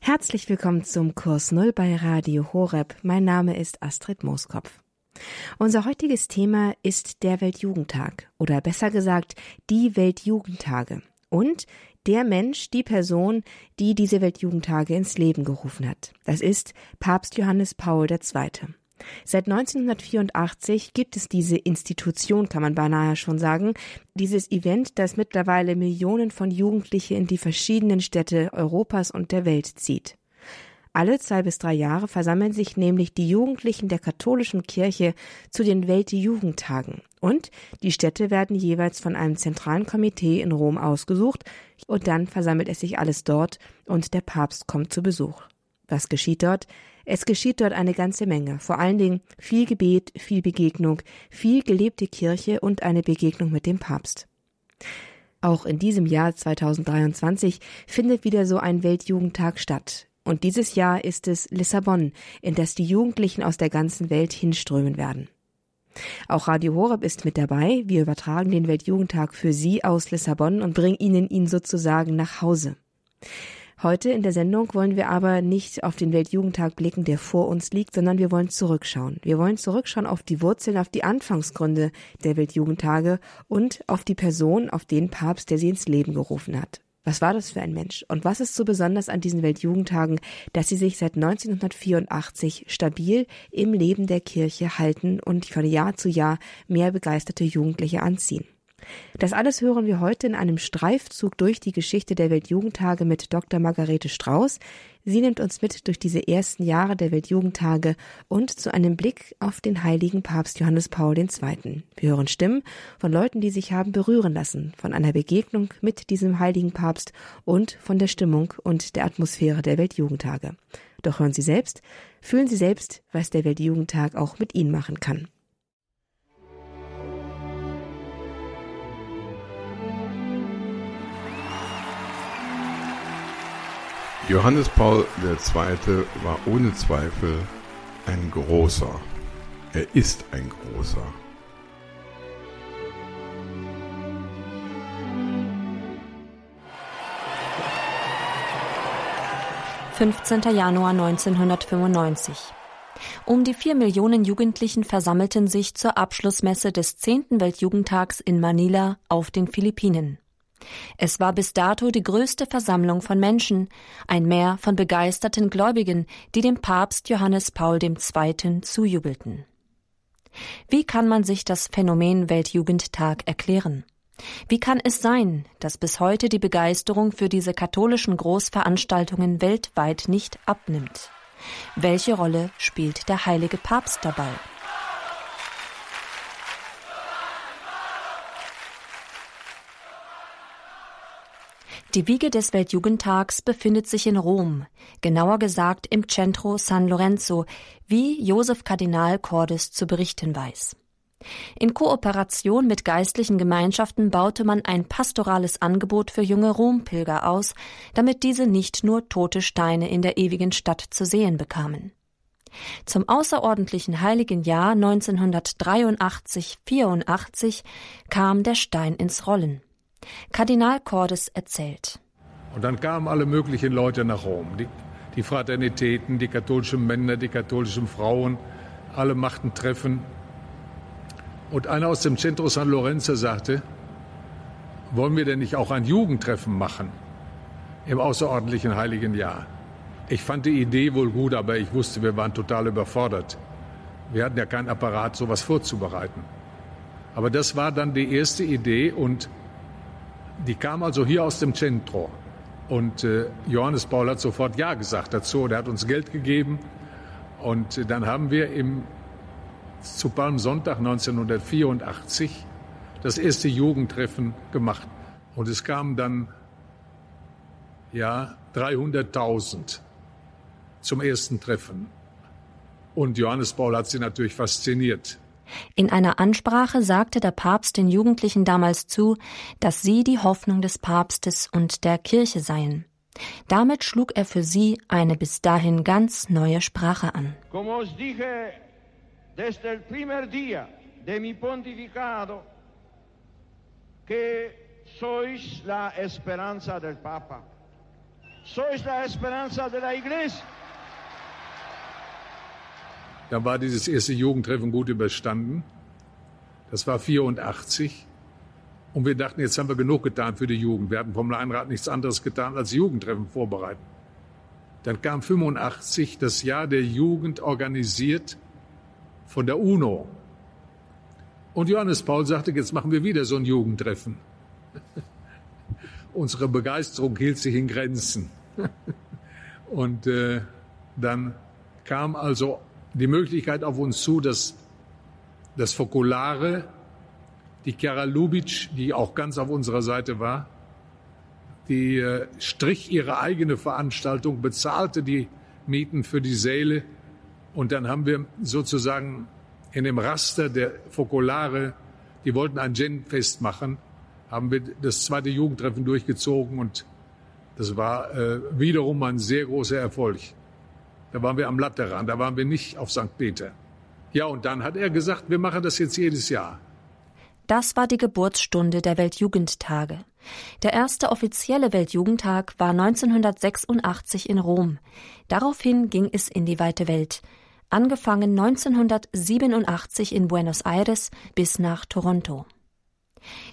Herzlich willkommen zum Kurs Null bei Radio Horeb. Mein Name ist Astrid Mooskopf. Unser heutiges Thema ist der Weltjugendtag oder besser gesagt die Weltjugendtage und der Mensch, die Person, die diese Weltjugendtage ins Leben gerufen hat. Das ist Papst Johannes Paul II. Seit 1984 gibt es diese Institution, kann man beinahe schon sagen, dieses Event, das mittlerweile Millionen von Jugendliche in die verschiedenen Städte Europas und der Welt zieht. Alle zwei bis drei Jahre versammeln sich nämlich die Jugendlichen der katholischen Kirche zu den Weltjugendtagen und die Städte werden jeweils von einem zentralen Komitee in Rom ausgesucht und dann versammelt es sich alles dort und der Papst kommt zu Besuch. Was geschieht dort? Es geschieht dort eine ganze Menge, vor allen Dingen viel Gebet, viel Begegnung, viel gelebte Kirche und eine Begegnung mit dem Papst. Auch in diesem Jahr 2023 findet wieder so ein Weltjugendtag statt. Und dieses Jahr ist es Lissabon, in das die Jugendlichen aus der ganzen Welt hinströmen werden. Auch Radio Horeb ist mit dabei. Wir übertragen den Weltjugendtag für Sie aus Lissabon und bringen Ihnen ihn sozusagen nach Hause. Heute in der Sendung wollen wir aber nicht auf den Weltjugendtag blicken, der vor uns liegt, sondern wir wollen zurückschauen. Wir wollen zurückschauen auf die Wurzeln, auf die Anfangsgründe der Weltjugendtage und auf die Person, auf den Papst, der sie ins Leben gerufen hat. Was war das für ein Mensch? Und was ist so besonders an diesen Weltjugendtagen, dass sie sich seit 1984 stabil im Leben der Kirche halten und von Jahr zu Jahr mehr begeisterte Jugendliche anziehen? Das alles hören wir heute in einem Streifzug durch die Geschichte der Weltjugendtage mit Dr. Margarete Strauß. Sie nimmt uns mit durch diese ersten Jahre der Weltjugendtage und zu einem Blick auf den heiligen Papst Johannes Paul II. Wir hören Stimmen von Leuten, die sich haben berühren lassen, von einer Begegnung mit diesem heiligen Papst und von der Stimmung und der Atmosphäre der Weltjugendtage. Doch hören Sie selbst, fühlen Sie selbst, was der Weltjugendtag auch mit Ihnen machen kann. Johannes Paul II. war ohne Zweifel ein großer. Er ist ein großer. Fünfzehnter Januar 1995. Um die vier Millionen Jugendlichen versammelten sich zur Abschlussmesse des zehnten Weltjugendtags in Manila auf den Philippinen. Es war bis dato die größte Versammlung von Menschen, ein Meer von begeisterten Gläubigen, die dem Papst Johannes Paul II. zujubelten. Wie kann man sich das Phänomen Weltjugendtag erklären? Wie kann es sein, dass bis heute die Begeisterung für diese katholischen Großveranstaltungen weltweit nicht abnimmt? Welche Rolle spielt der heilige Papst dabei? Die Wiege des Weltjugendtags befindet sich in Rom, genauer gesagt im Centro San Lorenzo, wie Josef Kardinal Cordes zu berichten weiß. In Kooperation mit geistlichen Gemeinschaften baute man ein pastorales Angebot für junge Rompilger aus, damit diese nicht nur tote Steine in der ewigen Stadt zu sehen bekamen. Zum außerordentlichen heiligen Jahr 1983-84 kam der Stein ins Rollen. Kardinal Cordes erzählt. Und dann kamen alle möglichen Leute nach Rom. Die, die Fraternitäten, die katholischen Männer, die katholischen Frauen, alle machten Treffen. Und einer aus dem Centro San Lorenzo sagte, wollen wir denn nicht auch ein Jugendtreffen machen im außerordentlichen heiligen Jahr? Ich fand die Idee wohl gut, aber ich wusste, wir waren total überfordert. Wir hatten ja keinen Apparat, sowas vorzubereiten. Aber das war dann die erste Idee und die kam also hier aus dem Centro. Und äh, Johannes Paul hat sofort Ja gesagt dazu. Und er hat uns Geld gegeben. Und äh, dann haben wir im, zu Palmsonntag 1984 das erste Jugendtreffen gemacht. Und es kamen dann ja 300.000 zum ersten Treffen. Und Johannes Paul hat sie natürlich fasziniert. In einer Ansprache sagte der Papst den Jugendlichen damals zu, dass sie die Hoffnung des Papstes und der Kirche seien. Damit schlug er für sie eine bis dahin ganz neue Sprache an. Sois la esperanza del Papa. Sois la esperanza de la iglesia. Dann war dieses erste Jugendtreffen gut überstanden. Das war 84. Und wir dachten, jetzt haben wir genug getan für die Jugend. Wir hatten vom Leinrat nichts anderes getan, als Jugendtreffen vorbereiten. Dann kam 85 das Jahr der Jugend organisiert von der UNO. Und Johannes Paul sagte, jetzt machen wir wieder so ein Jugendtreffen. Unsere Begeisterung hielt sich in Grenzen. Und äh, dann kam also die Möglichkeit auf uns zu, dass das Fokulare, die Chiara Lubitsch, die auch ganz auf unserer Seite war, die äh, strich ihre eigene Veranstaltung, bezahlte die Mieten für die Säle und dann haben wir sozusagen in dem Raster der Fokolare, die wollten ein Genfest machen, haben wir das zweite Jugendtreffen durchgezogen und das war äh, wiederum ein sehr großer Erfolg. Da waren wir am Latteran, da waren wir nicht auf St. Peter. Ja, und dann hat er gesagt, wir machen das jetzt jedes Jahr. Das war die Geburtsstunde der Weltjugendtage. Der erste offizielle Weltjugendtag war 1986 in Rom. Daraufhin ging es in die weite Welt. Angefangen 1987 in Buenos Aires bis nach Toronto.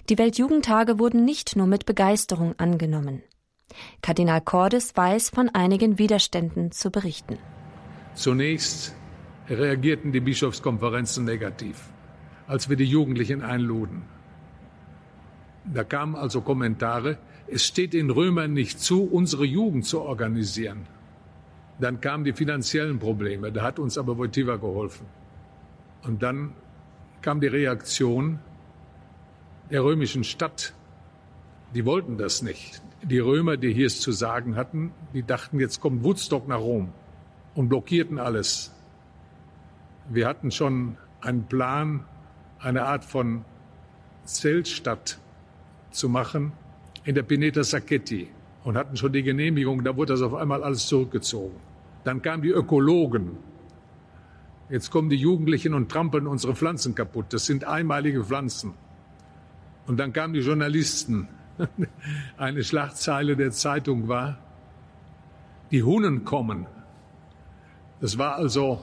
Die Weltjugendtage wurden nicht nur mit Begeisterung angenommen. Kardinal Cordes weiß von einigen Widerständen zu berichten. Zunächst reagierten die Bischofskonferenzen negativ, als wir die Jugendlichen einluden. Da kamen also Kommentare, es steht den Römern nicht zu, unsere Jugend zu organisieren. Dann kamen die finanziellen Probleme, da hat uns aber Wojtyła geholfen. Und dann kam die Reaktion der römischen Stadt. Die wollten das nicht. Die Römer, die hier es zu sagen hatten, die dachten, jetzt kommt Woodstock nach Rom und blockierten alles. Wir hatten schon einen Plan, eine Art von Zeltstadt zu machen in der Pineta Sacchetti und hatten schon die Genehmigung, da wurde das auf einmal alles zurückgezogen. Dann kamen die Ökologen. Jetzt kommen die Jugendlichen und trampeln unsere Pflanzen kaputt. Das sind einmalige Pflanzen. Und dann kamen die Journalisten. Eine Schlagzeile der Zeitung war, die Hunnen kommen. Das war also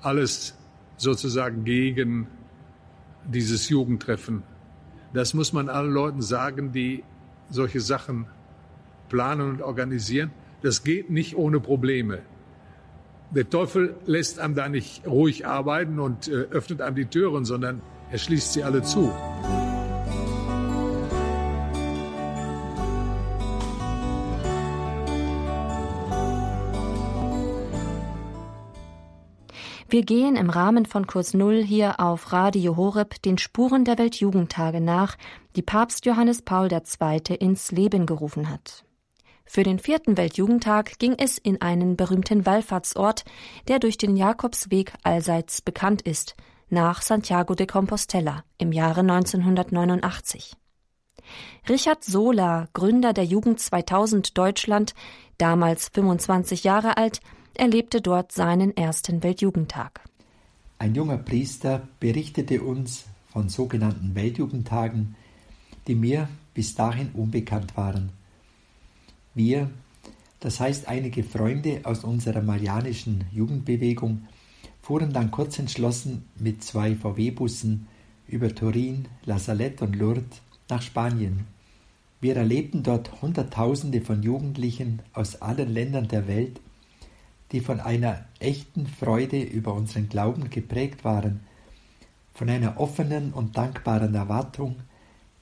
alles sozusagen gegen dieses Jugendtreffen das muss man allen Leuten sagen, die solche Sachen planen und organisieren. Das geht nicht ohne Probleme. Der Teufel lässt einem da nicht ruhig arbeiten und äh, öffnet einem die Türen, sondern er schließt sie alle zu. Wir gehen im Rahmen von Kurs Null hier auf Radio Horeb den Spuren der Weltjugendtage nach, die Papst Johannes Paul II. ins Leben gerufen hat. Für den vierten Weltjugendtag ging es in einen berühmten Wallfahrtsort, der durch den Jakobsweg allseits bekannt ist, nach Santiago de Compostela im Jahre 1989. Richard Sola, Gründer der Jugend 2000 Deutschland, damals 25 Jahre alt, erlebte dort seinen ersten Weltjugendtag. Ein junger Priester berichtete uns von sogenannten Weltjugendtagen, die mir bis dahin unbekannt waren. Wir, das heißt einige Freunde aus unserer marianischen Jugendbewegung, fuhren dann kurz entschlossen mit zwei VW-Bussen über Turin, La Salette und Lourdes nach Spanien. Wir erlebten dort Hunderttausende von Jugendlichen aus allen Ländern der Welt, die von einer echten Freude über unseren Glauben geprägt waren, von einer offenen und dankbaren Erwartung,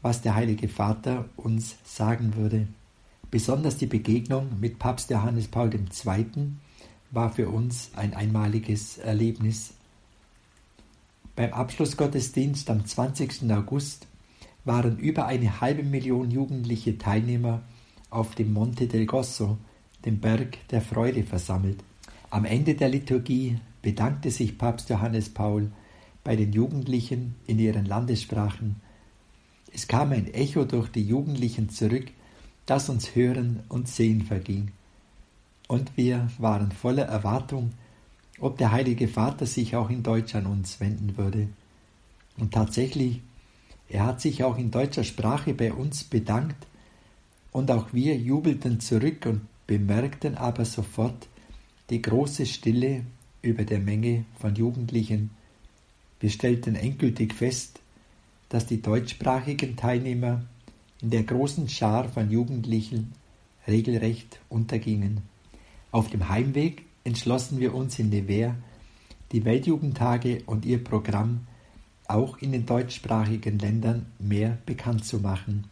was der Heilige Vater uns sagen würde. Besonders die Begegnung mit Papst Johannes Paul II. war für uns ein einmaliges Erlebnis. Beim Abschlussgottesdienst am 20. August waren über eine halbe Million jugendliche Teilnehmer auf dem Monte del Gosso, dem Berg der Freude, versammelt. Am Ende der Liturgie bedankte sich Papst Johannes Paul bei den Jugendlichen in ihren Landessprachen. Es kam ein Echo durch die Jugendlichen zurück, das uns Hören und Sehen verging. Und wir waren voller Erwartung, ob der Heilige Vater sich auch in Deutsch an uns wenden würde. Und tatsächlich, er hat sich auch in deutscher Sprache bei uns bedankt, und auch wir jubelten zurück und bemerkten aber sofort die große Stille über der Menge von Jugendlichen. Wir stellten endgültig fest, dass die deutschsprachigen Teilnehmer in der großen Schar von Jugendlichen regelrecht untergingen. Auf dem Heimweg entschlossen wir uns in Nevers, die Weltjugendtage und ihr Programm auch in den deutschsprachigen Ländern mehr bekannt zu machen.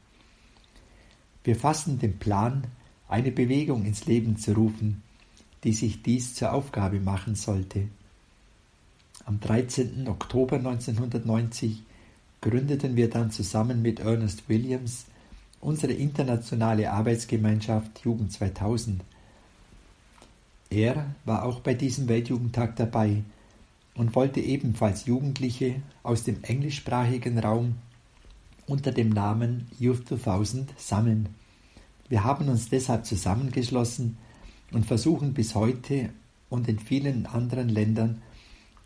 Wir fassen den Plan, eine Bewegung ins Leben zu rufen, die sich dies zur Aufgabe machen sollte. Am 13. Oktober 1990 gründeten wir dann zusammen mit Ernest Williams unsere internationale Arbeitsgemeinschaft Jugend 2000. Er war auch bei diesem Weltjugendtag dabei und wollte ebenfalls Jugendliche aus dem englischsprachigen Raum unter dem Namen Youth 2000 sammeln. Wir haben uns deshalb zusammengeschlossen und versuchen bis heute und in vielen anderen Ländern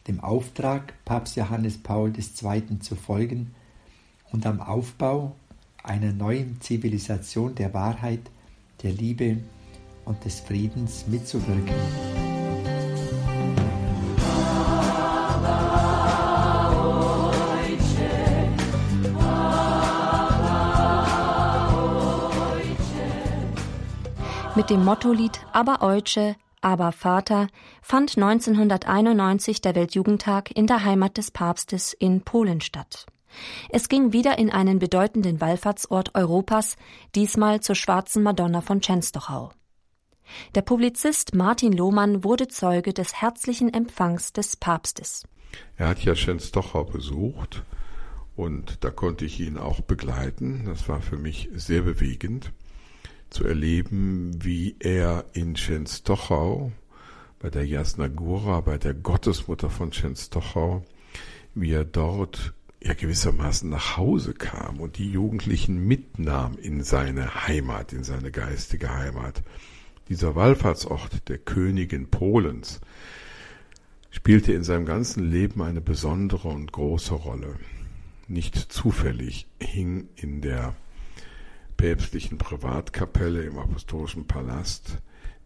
dem Auftrag Papst Johannes Paul II. zu folgen und am Aufbau einer neuen Zivilisation der Wahrheit, der Liebe und des Friedens mitzuwirken. Mit dem Mottolied Aber Eutsche, Aber Vater fand 1991 der Weltjugendtag in der Heimat des Papstes in Polen statt. Es ging wieder in einen bedeutenden Wallfahrtsort Europas, diesmal zur Schwarzen Madonna von Częstochow. Der Publizist Martin Lohmann wurde Zeuge des herzlichen Empfangs des Papstes. Er hat ja Częstochow besucht und da konnte ich ihn auch begleiten. Das war für mich sehr bewegend zu erleben, wie er in Częstochow, bei der Jasna Gura, bei der Gottesmutter von Częstochow, wie er dort ja gewissermaßen nach Hause kam und die Jugendlichen mitnahm in seine Heimat, in seine geistige Heimat. Dieser Wallfahrtsort der Königin Polens spielte in seinem ganzen Leben eine besondere und große Rolle. Nicht zufällig hing in der päpstlichen Privatkapelle im Apostolischen Palast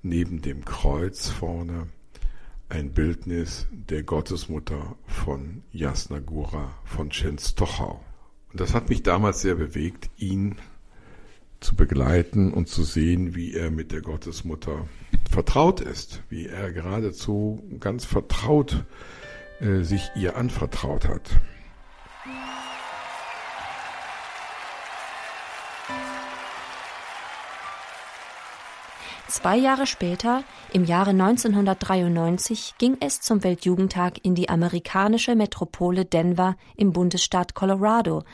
neben dem Kreuz vorne ein Bildnis der Gottesmutter von Jasna Gura von Częstochow. Und das hat mich damals sehr bewegt, ihn zu begleiten und zu sehen, wie er mit der Gottesmutter vertraut ist, wie er geradezu ganz vertraut äh, sich ihr anvertraut hat. Zwei Jahre später, im Jahre 1993, ging es zum Weltjugendtag in die amerikanische Metropole Denver im Bundesstaat Colorado.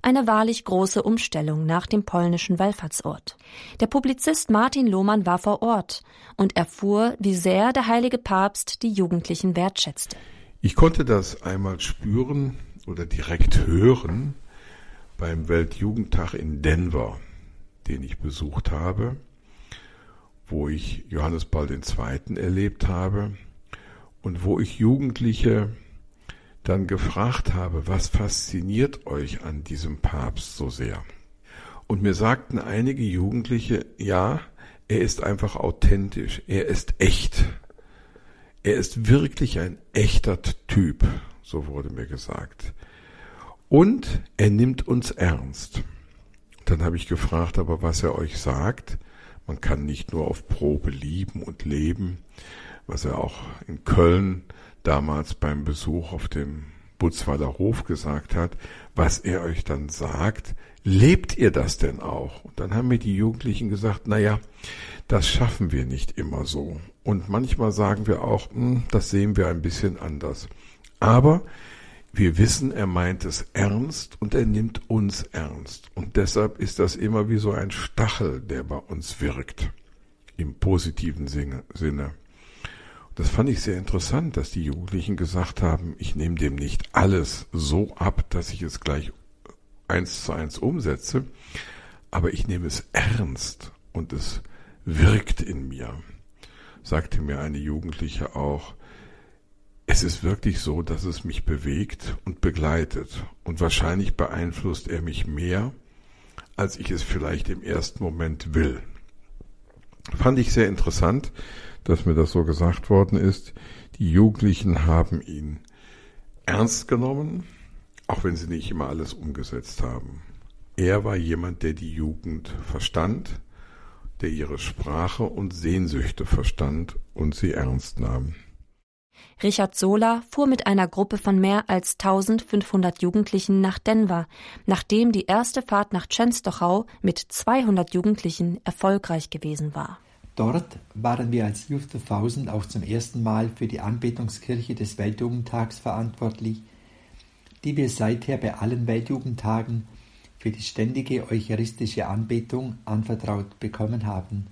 Eine wahrlich große Umstellung nach dem polnischen Wallfahrtsort. Der Publizist Martin Lohmann war vor Ort und erfuhr, wie sehr der heilige Papst die Jugendlichen wertschätzte. Ich konnte das einmal spüren oder direkt hören beim Weltjugendtag in Denver, den ich besucht habe wo ich Johannes Paul II. erlebt habe und wo ich Jugendliche dann gefragt habe, was fasziniert euch an diesem Papst so sehr? Und mir sagten einige Jugendliche, ja, er ist einfach authentisch, er ist echt. Er ist wirklich ein echter Typ, so wurde mir gesagt. Und er nimmt uns ernst. Dann habe ich gefragt, aber was er euch sagt, man kann nicht nur auf Probe lieben und leben, was er auch in Köln damals beim Besuch auf dem Butzweiler Hof gesagt hat, was er euch dann sagt, lebt ihr das denn auch? Und dann haben mir die Jugendlichen gesagt, na ja, das schaffen wir nicht immer so. Und manchmal sagen wir auch, hm, das sehen wir ein bisschen anders. Aber wir wissen, er meint es ernst und er nimmt uns ernst. Und deshalb ist das immer wie so ein Stachel, der bei uns wirkt. Im positiven Sinne. Das fand ich sehr interessant, dass die Jugendlichen gesagt haben, ich nehme dem nicht alles so ab, dass ich es gleich eins zu eins umsetze, aber ich nehme es ernst und es wirkt in mir. Sagte mir eine Jugendliche auch, es ist wirklich so, dass es mich bewegt und begleitet. Und wahrscheinlich beeinflusst er mich mehr, als ich es vielleicht im ersten Moment will. Fand ich sehr interessant, dass mir das so gesagt worden ist. Die Jugendlichen haben ihn ernst genommen, auch wenn sie nicht immer alles umgesetzt haben. Er war jemand, der die Jugend verstand, der ihre Sprache und Sehnsüchte verstand und sie ernst nahm. Richard Sola fuhr mit einer Gruppe von mehr als 1500 Jugendlichen nach Denver, nachdem die erste Fahrt nach Chenstochau mit 200 Jugendlichen erfolgreich gewesen war. Dort waren wir als Youth of Thousand auch zum ersten Mal für die Anbetungskirche des Weltjugendtags verantwortlich, die wir seither bei allen Weltjugendtagen für die ständige eucharistische Anbetung anvertraut bekommen haben.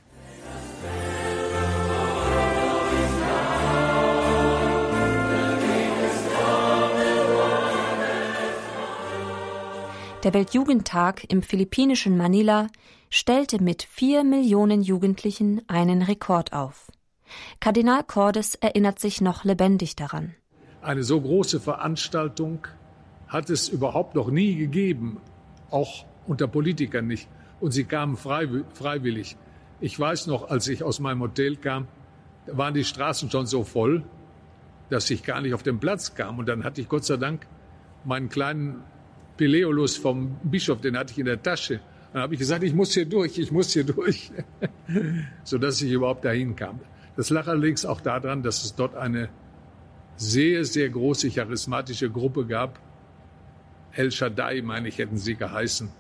Der Weltjugendtag im philippinischen Manila stellte mit vier Millionen Jugendlichen einen Rekord auf. Kardinal Cordes erinnert sich noch lebendig daran. Eine so große Veranstaltung hat es überhaupt noch nie gegeben, auch unter Politikern nicht. Und sie kamen freiwillig. Ich weiß noch, als ich aus meinem Hotel kam, waren die Straßen schon so voll, dass ich gar nicht auf den Platz kam. Und dann hatte ich Gott sei Dank meinen kleinen Pileolus vom Bischof, den hatte ich in der Tasche. Dann habe ich gesagt, ich muss hier durch, ich muss hier durch, sodass ich überhaupt dahin kam. Das lag allerdings auch daran, dass es dort eine sehr, sehr große charismatische Gruppe gab. El Shaddai, meine ich, hätten sie geheißen,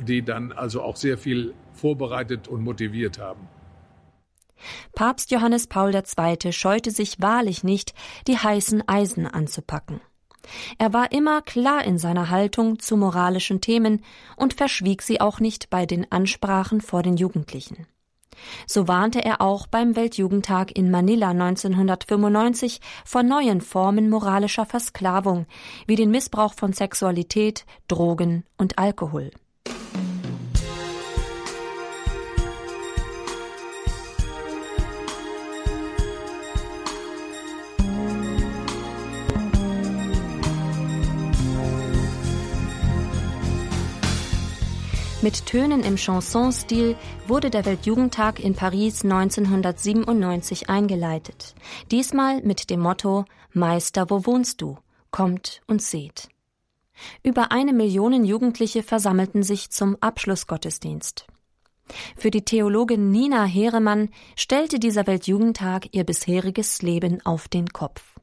die dann also auch sehr viel vorbereitet und motiviert haben. Papst Johannes Paul II. scheute sich wahrlich nicht, die heißen Eisen anzupacken. Er war immer klar in seiner Haltung zu moralischen Themen und verschwieg sie auch nicht bei den Ansprachen vor den Jugendlichen. So warnte er auch beim Weltjugendtag in Manila 1995 vor neuen Formen moralischer Versklavung, wie den Missbrauch von Sexualität, Drogen und Alkohol. Mit Tönen im Chansonstil wurde der Weltjugendtag in Paris 1997 eingeleitet. Diesmal mit dem Motto Meister, wo wohnst du? Kommt und seht. Über eine Million Jugendliche versammelten sich zum Abschlussgottesdienst. Für die Theologin Nina Heeremann stellte dieser Weltjugendtag ihr bisheriges Leben auf den Kopf.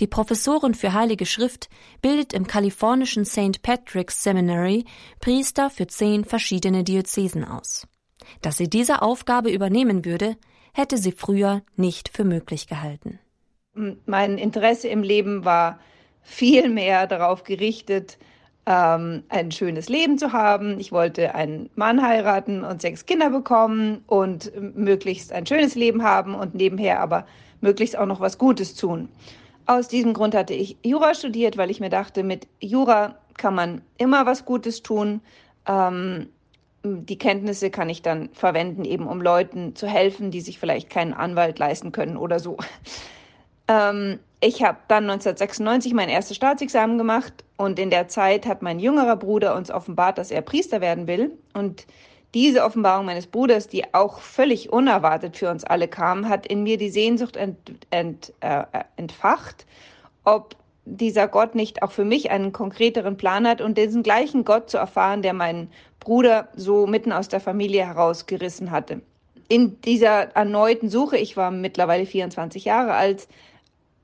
Die Professorin für Heilige Schrift bildet im kalifornischen St. Patrick's Seminary Priester für zehn verschiedene Diözesen aus. Dass sie diese Aufgabe übernehmen würde, hätte sie früher nicht für möglich gehalten. Mein Interesse im Leben war viel mehr darauf gerichtet, ähm, ein schönes Leben zu haben. Ich wollte einen Mann heiraten und sechs Kinder bekommen und möglichst ein schönes Leben haben und nebenher aber möglichst auch noch was Gutes tun. Aus diesem Grund hatte ich Jura studiert, weil ich mir dachte, mit Jura kann man immer was Gutes tun. Ähm, die Kenntnisse kann ich dann verwenden, eben um Leuten zu helfen, die sich vielleicht keinen Anwalt leisten können oder so. Ähm, ich habe dann 1996 mein erstes Staatsexamen gemacht und in der Zeit hat mein jüngerer Bruder uns offenbart, dass er Priester werden will. Und diese Offenbarung meines Bruders, die auch völlig unerwartet für uns alle kam, hat in mir die Sehnsucht ent, ent, äh, entfacht, ob dieser Gott nicht auch für mich einen konkreteren Plan hat und diesen gleichen Gott zu erfahren, der meinen Bruder so mitten aus der Familie herausgerissen hatte. In dieser erneuten Suche, ich war mittlerweile 24 Jahre alt,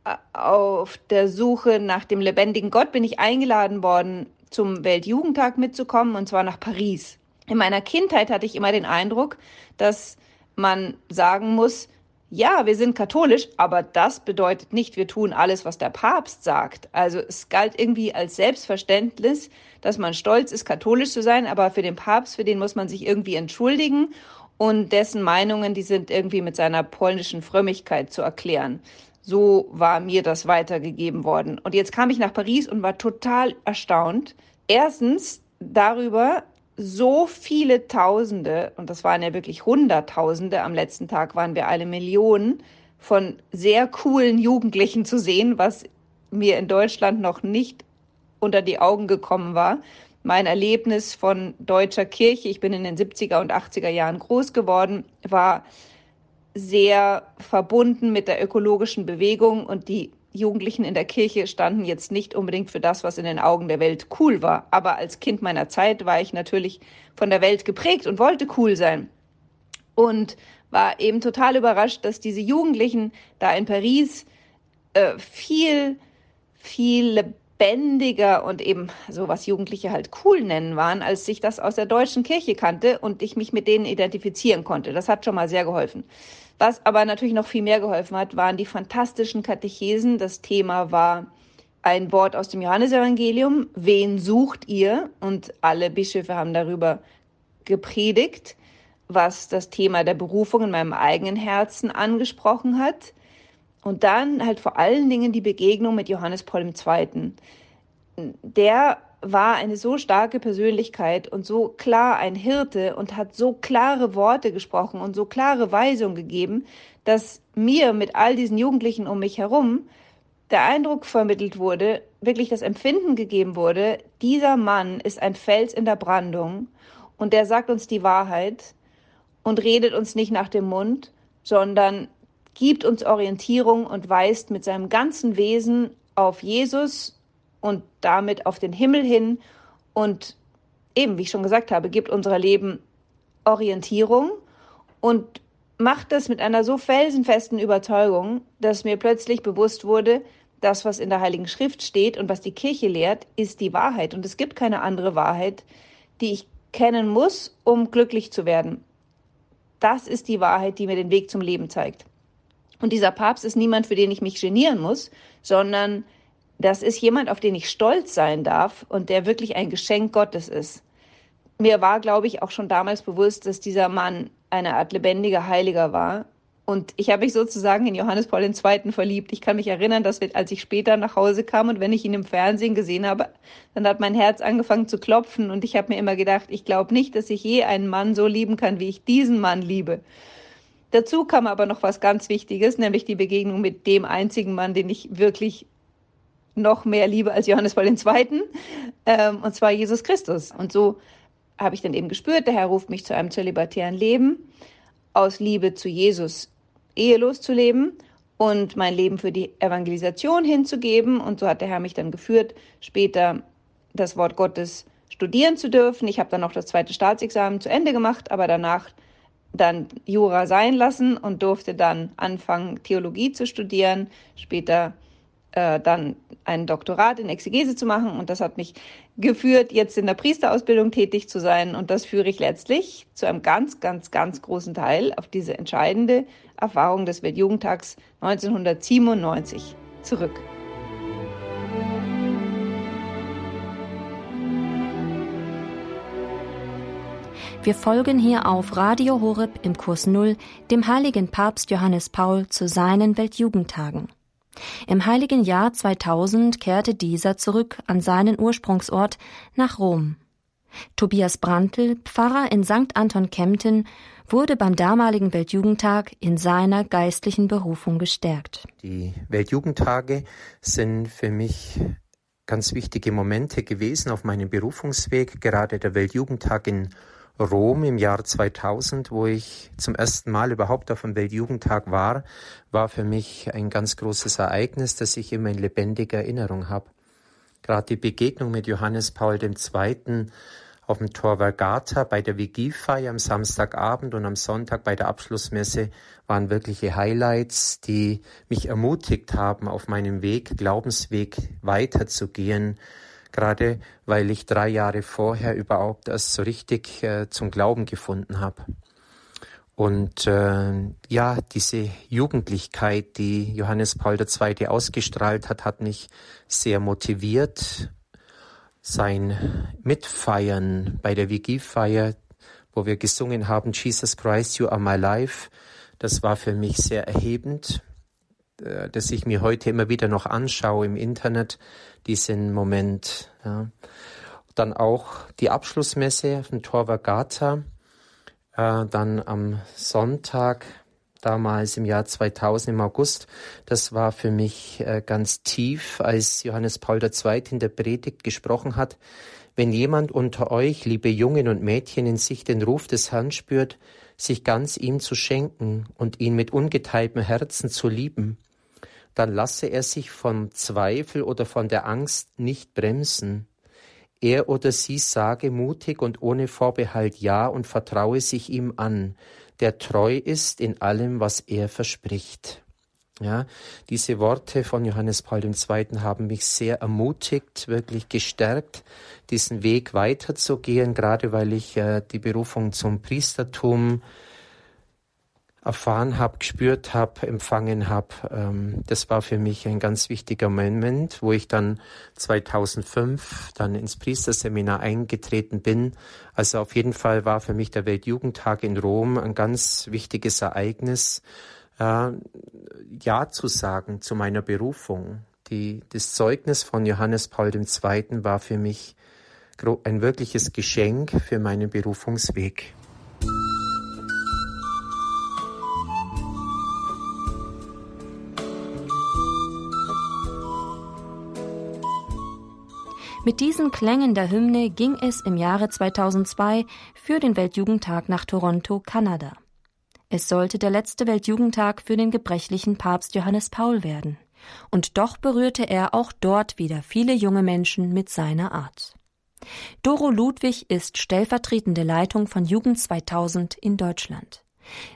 äh, auf der Suche nach dem lebendigen Gott bin ich eingeladen worden, zum Weltjugendtag mitzukommen, und zwar nach Paris. In meiner Kindheit hatte ich immer den Eindruck, dass man sagen muss, ja, wir sind katholisch, aber das bedeutet nicht, wir tun alles, was der Papst sagt. Also es galt irgendwie als Selbstverständnis, dass man stolz ist, katholisch zu sein, aber für den Papst, für den muss man sich irgendwie entschuldigen und dessen Meinungen, die sind irgendwie mit seiner polnischen Frömmigkeit zu erklären. So war mir das weitergegeben worden. Und jetzt kam ich nach Paris und war total erstaunt. Erstens darüber, so viele Tausende, und das waren ja wirklich Hunderttausende, am letzten Tag waren wir alle Millionen von sehr coolen Jugendlichen zu sehen, was mir in Deutschland noch nicht unter die Augen gekommen war, mein Erlebnis von deutscher Kirche, ich bin in den 70er und 80er Jahren groß geworden, war sehr verbunden mit der ökologischen Bewegung und die Jugendlichen in der Kirche standen jetzt nicht unbedingt für das, was in den Augen der Welt cool war. Aber als Kind meiner Zeit war ich natürlich von der Welt geprägt und wollte cool sein. Und war eben total überrascht, dass diese Jugendlichen da in Paris äh, viel, viel lebendiger und eben so, was Jugendliche halt cool nennen waren, als ich das aus der deutschen Kirche kannte und ich mich mit denen identifizieren konnte. Das hat schon mal sehr geholfen. Was aber natürlich noch viel mehr geholfen hat, waren die fantastischen Katechesen. Das Thema war ein Wort aus dem Johannesevangelium. Wen sucht ihr? Und alle Bischöfe haben darüber gepredigt, was das Thema der Berufung in meinem eigenen Herzen angesprochen hat. Und dann halt vor allen Dingen die Begegnung mit Johannes Paul II. Der war eine so starke Persönlichkeit und so klar ein Hirte und hat so klare Worte gesprochen und so klare Weisungen gegeben, dass mir mit all diesen Jugendlichen um mich herum der Eindruck vermittelt wurde, wirklich das Empfinden gegeben wurde, dieser Mann ist ein Fels in der Brandung und der sagt uns die Wahrheit und redet uns nicht nach dem Mund, sondern gibt uns Orientierung und weist mit seinem ganzen Wesen auf Jesus und damit auf den Himmel hin und eben, wie ich schon gesagt habe, gibt unser Leben Orientierung und macht das mit einer so felsenfesten Überzeugung, dass mir plötzlich bewusst wurde, das, was in der Heiligen Schrift steht und was die Kirche lehrt, ist die Wahrheit. Und es gibt keine andere Wahrheit, die ich kennen muss, um glücklich zu werden. Das ist die Wahrheit, die mir den Weg zum Leben zeigt. Und dieser Papst ist niemand, für den ich mich genieren muss, sondern das ist jemand, auf den ich stolz sein darf und der wirklich ein Geschenk Gottes ist. Mir war, glaube ich, auch schon damals bewusst, dass dieser Mann eine Art lebendiger Heiliger war. Und ich habe mich sozusagen in Johannes Paul II. verliebt. Ich kann mich erinnern, dass wir, als ich später nach Hause kam und wenn ich ihn im Fernsehen gesehen habe, dann hat mein Herz angefangen zu klopfen und ich habe mir immer gedacht, ich glaube nicht, dass ich je einen Mann so lieben kann, wie ich diesen Mann liebe. Dazu kam aber noch was ganz Wichtiges, nämlich die Begegnung mit dem einzigen Mann, den ich wirklich noch mehr liebe als Johannes Paul II., ähm, und zwar Jesus Christus. Und so habe ich dann eben gespürt, der Herr ruft mich zu einem zölibatären Leben, aus Liebe zu Jesus ehelos zu leben und mein Leben für die Evangelisation hinzugeben. Und so hat der Herr mich dann geführt, später das Wort Gottes studieren zu dürfen. Ich habe dann noch das zweite Staatsexamen zu Ende gemacht, aber danach dann Jura sein lassen und durfte dann anfangen, Theologie zu studieren, später äh, dann ein Doktorat in Exegese zu machen. Und das hat mich geführt, jetzt in der Priesterausbildung tätig zu sein. Und das führe ich letztlich zu einem ganz, ganz, ganz großen Teil auf diese entscheidende Erfahrung des Weltjugendtags 1997 zurück. Wir folgen hier auf Radio Horeb im Kurs Null dem heiligen Papst Johannes Paul zu seinen Weltjugendtagen. Im heiligen Jahr 2000 kehrte dieser zurück an seinen Ursprungsort nach Rom. Tobias Brandl, Pfarrer in St. Anton Kempten, wurde beim damaligen Weltjugendtag in seiner geistlichen Berufung gestärkt. Die Weltjugendtage sind für mich ganz wichtige Momente gewesen auf meinem Berufungsweg. Gerade der Weltjugendtag in Rom im Jahr 2000, wo ich zum ersten Mal überhaupt auf dem Weltjugendtag war, war für mich ein ganz großes Ereignis, das ich immer in lebendiger Erinnerung habe. Gerade die Begegnung mit Johannes Paul II. auf dem Tor Vergata bei der Vigilfeier am Samstagabend und am Sonntag bei der Abschlussmesse waren wirkliche Highlights, die mich ermutigt haben, auf meinem Weg, Glaubensweg weiterzugehen, gerade weil ich drei Jahre vorher überhaupt erst so richtig äh, zum Glauben gefunden habe. Und äh, ja, diese Jugendlichkeit, die Johannes Paul II. ausgestrahlt hat, hat mich sehr motiviert. Sein Mitfeiern bei der Vigifeier, wo wir gesungen haben, Jesus Christ, you are my life, das war für mich sehr erhebend, äh, dass ich mir heute immer wieder noch anschaue im Internet, diesen Moment. Ja. Dann auch die Abschlussmesse auf dem Tor Vergata, äh, dann am Sonntag damals im Jahr 2000 im August. Das war für mich äh, ganz tief, als Johannes Paul II. in der Predigt gesprochen hat. Wenn jemand unter euch, liebe Jungen und Mädchen, in sich den Ruf des Herrn spürt, sich ganz ihm zu schenken und ihn mit ungeteiltem Herzen zu lieben, dann lasse er sich vom Zweifel oder von der Angst nicht bremsen. Er oder sie sage mutig und ohne Vorbehalt Ja und vertraue sich ihm an, der treu ist in allem, was er verspricht. Ja, diese Worte von Johannes Paul II. haben mich sehr ermutigt, wirklich gestärkt, diesen Weg weiterzugehen, gerade weil ich äh, die Berufung zum Priestertum erfahren habe, gespürt habe, empfangen habe. Ähm, das war für mich ein ganz wichtiger Moment, wo ich dann 2005 dann ins Priesterseminar eingetreten bin. Also auf jeden Fall war für mich der Weltjugendtag in Rom ein ganz wichtiges Ereignis, äh, Ja zu sagen zu meiner Berufung. Die, das Zeugnis von Johannes Paul II. war für mich ein wirkliches Geschenk für meinen Berufungsweg. Mit diesen Klängen der Hymne ging es im Jahre 2002 für den Weltjugendtag nach Toronto, Kanada. Es sollte der letzte Weltjugendtag für den gebrechlichen Papst Johannes Paul werden. Und doch berührte er auch dort wieder viele junge Menschen mit seiner Art. Doro Ludwig ist stellvertretende Leitung von Jugend 2000 in Deutschland.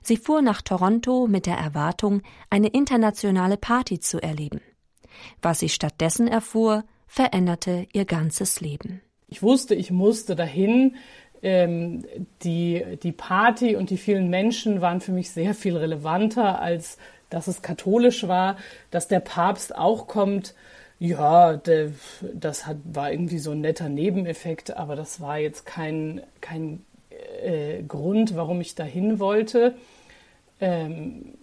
Sie fuhr nach Toronto mit der Erwartung, eine internationale Party zu erleben. Was sie stattdessen erfuhr, veränderte ihr ganzes Leben. Ich wusste, ich musste dahin. Ähm, die, die Party und die vielen Menschen waren für mich sehr viel relevanter, als dass es katholisch war, dass der Papst auch kommt. Ja, der, das hat, war irgendwie so ein netter Nebeneffekt, aber das war jetzt kein, kein äh, Grund, warum ich dahin wollte. Ähm,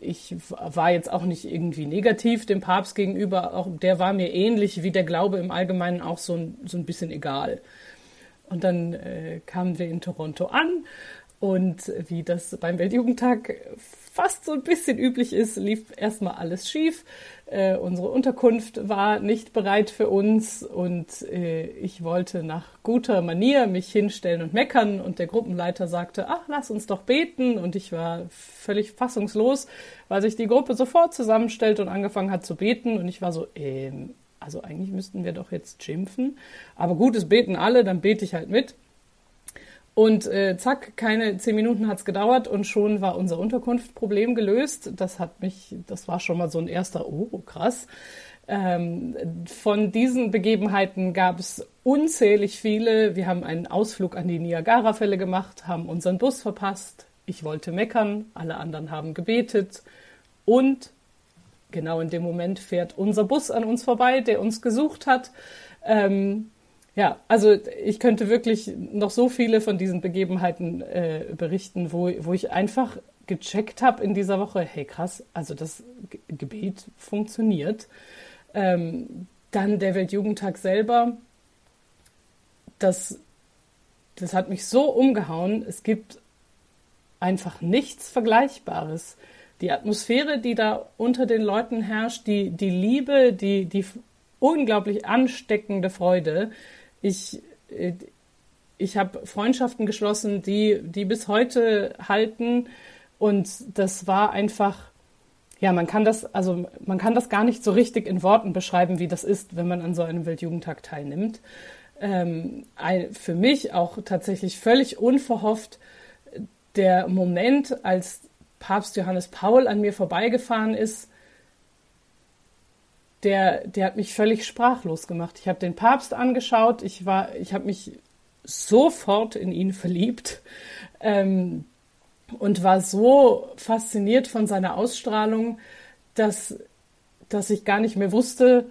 ich war jetzt auch nicht irgendwie negativ dem Papst gegenüber, auch der war mir ähnlich wie der Glaube im Allgemeinen auch so ein, so ein bisschen egal. Und dann äh, kamen wir in Toronto an und wie das beim Weltjugendtag fast so ein bisschen üblich ist, lief erstmal alles schief. Äh, unsere Unterkunft war nicht bereit für uns. Und äh, ich wollte nach guter Manier mich hinstellen und meckern. Und der Gruppenleiter sagte, ach, lass uns doch beten. Und ich war völlig fassungslos, weil sich die Gruppe sofort zusammenstellte und angefangen hat zu beten. Und ich war so, ähm, also eigentlich müssten wir doch jetzt schimpfen, aber gut, es beten alle, dann bete ich halt mit. Und äh, zack, keine zehn Minuten hat's gedauert und schon war unser Unterkunftproblem gelöst. Das hat mich, das war schon mal so ein erster, oh krass. Ähm, von diesen Begebenheiten gab es unzählig viele. Wir haben einen Ausflug an die Niagara-Fälle gemacht, haben unseren Bus verpasst. Ich wollte meckern, alle anderen haben gebetet. Und genau in dem Moment fährt unser Bus an uns vorbei, der uns gesucht hat. Ähm, ja, also ich könnte wirklich noch so viele von diesen Begebenheiten äh, berichten, wo, wo ich einfach gecheckt habe in dieser Woche, hey krass, also das G Gebet funktioniert. Ähm, dann der Weltjugendtag selber, das, das hat mich so umgehauen. Es gibt einfach nichts Vergleichbares. Die Atmosphäre, die da unter den Leuten herrscht, die, die Liebe, die, die unglaublich ansteckende Freude, ich, äh, ich habe Freundschaften geschlossen, die, die bis heute halten. Und das war einfach, ja, man kann das, also man kann das gar nicht so richtig in Worten beschreiben, wie das ist, wenn man an so einem Weltjugendtag teilnimmt. Ähm, für mich auch tatsächlich völlig unverhofft der Moment, als Papst Johannes Paul an mir vorbeigefahren ist der, der hat mich völlig sprachlos gemacht. Ich habe den Papst angeschaut, ich ich habe mich sofort in ihn verliebt ähm, und war so fasziniert von seiner Ausstrahlung, dass, dass ich gar nicht mehr wusste,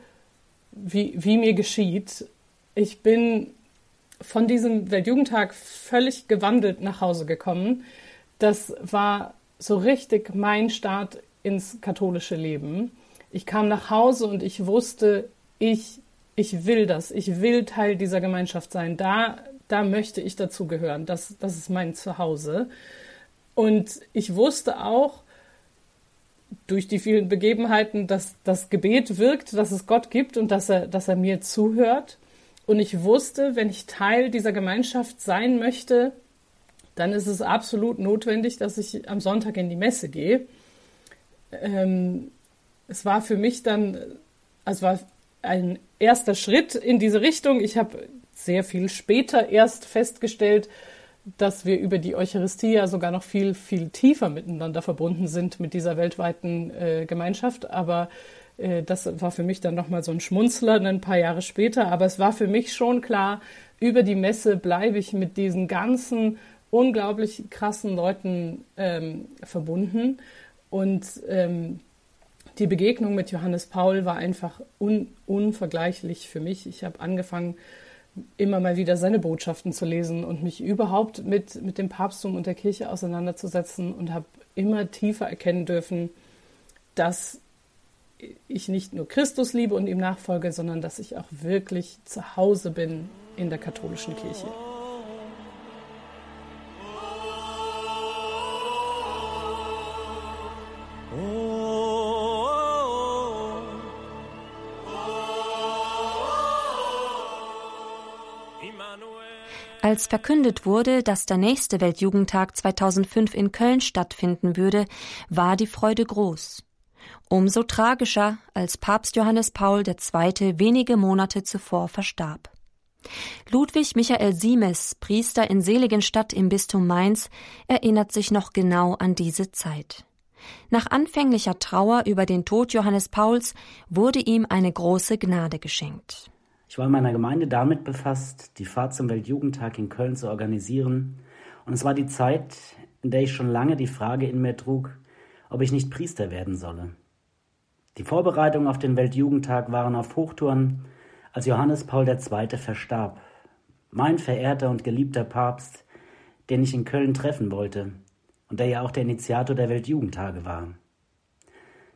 wie, wie mir geschieht. Ich bin von diesem Weltjugendtag völlig gewandelt nach Hause gekommen. Das war so richtig mein Start ins katholische Leben ich kam nach Hause und ich wusste, ich, ich will das, ich will Teil dieser Gemeinschaft sein. Da, da möchte ich dazugehören. Das, das ist mein Zuhause. Und ich wusste auch, durch die vielen Begebenheiten, dass das Gebet wirkt, dass es Gott gibt und dass er, dass er mir zuhört. Und ich wusste, wenn ich Teil dieser Gemeinschaft sein möchte, dann ist es absolut notwendig, dass ich am Sonntag in die Messe gehe. Ähm, es war für mich dann, also war ein erster Schritt in diese Richtung. Ich habe sehr viel später erst festgestellt, dass wir über die Eucharistie ja sogar noch viel, viel tiefer miteinander verbunden sind mit dieser weltweiten äh, Gemeinschaft. Aber äh, das war für mich dann nochmal so ein Schmunzler ein paar Jahre später. Aber es war für mich schon klar, über die Messe bleibe ich mit diesen ganzen unglaublich krassen Leuten ähm, verbunden. Und ähm, die Begegnung mit Johannes Paul war einfach un unvergleichlich für mich. Ich habe angefangen, immer mal wieder seine Botschaften zu lesen und mich überhaupt mit, mit dem Papsttum und der Kirche auseinanderzusetzen und habe immer tiefer erkennen dürfen, dass ich nicht nur Christus liebe und ihm nachfolge, sondern dass ich auch wirklich zu Hause bin in der katholischen Kirche. Als verkündet wurde, dass der nächste Weltjugendtag 2005 in Köln stattfinden würde, war die Freude groß. Umso tragischer, als Papst Johannes Paul II. wenige Monate zuvor verstarb. Ludwig Michael Siemes, Priester in Seligenstadt im Bistum Mainz, erinnert sich noch genau an diese Zeit. Nach anfänglicher Trauer über den Tod Johannes Pauls wurde ihm eine große Gnade geschenkt. Ich war in meiner Gemeinde damit befasst, die Fahrt zum Weltjugendtag in Köln zu organisieren. Und es war die Zeit, in der ich schon lange die Frage in mir trug, ob ich nicht Priester werden solle. Die Vorbereitungen auf den Weltjugendtag waren auf Hochtouren, als Johannes Paul II. verstarb. Mein verehrter und geliebter Papst, den ich in Köln treffen wollte und der ja auch der Initiator der Weltjugendtage war.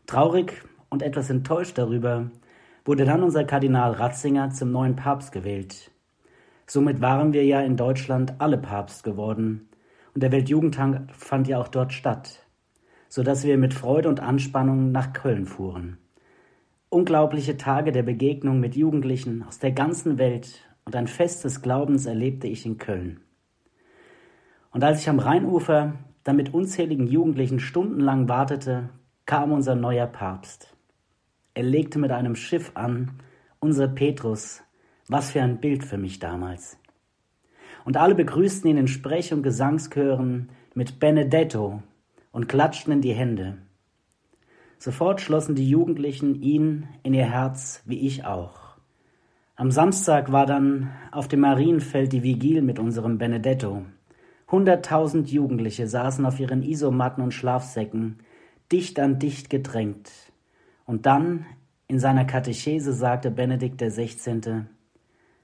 Traurig und etwas enttäuscht darüber, wurde dann unser Kardinal Ratzinger zum neuen Papst gewählt. Somit waren wir ja in Deutschland alle Papst geworden und der Weltjugendtag fand ja auch dort statt, so dass wir mit Freude und Anspannung nach Köln fuhren. Unglaubliche Tage der Begegnung mit Jugendlichen aus der ganzen Welt und ein Fest des Glaubens erlebte ich in Köln. Und als ich am Rheinufer dann mit unzähligen Jugendlichen stundenlang wartete, kam unser neuer Papst. Er legte mit einem Schiff an, unser Petrus, was für ein Bild für mich damals. Und alle begrüßten ihn in Sprech- und Gesangschören mit Benedetto und klatschten in die Hände. Sofort schlossen die Jugendlichen ihn in ihr Herz, wie ich auch. Am Samstag war dann auf dem Marienfeld die Vigil mit unserem Benedetto. Hunderttausend Jugendliche saßen auf ihren Isomatten und Schlafsäcken, dicht an dicht gedrängt. Und dann in seiner Katechese sagte Benedikt XVI.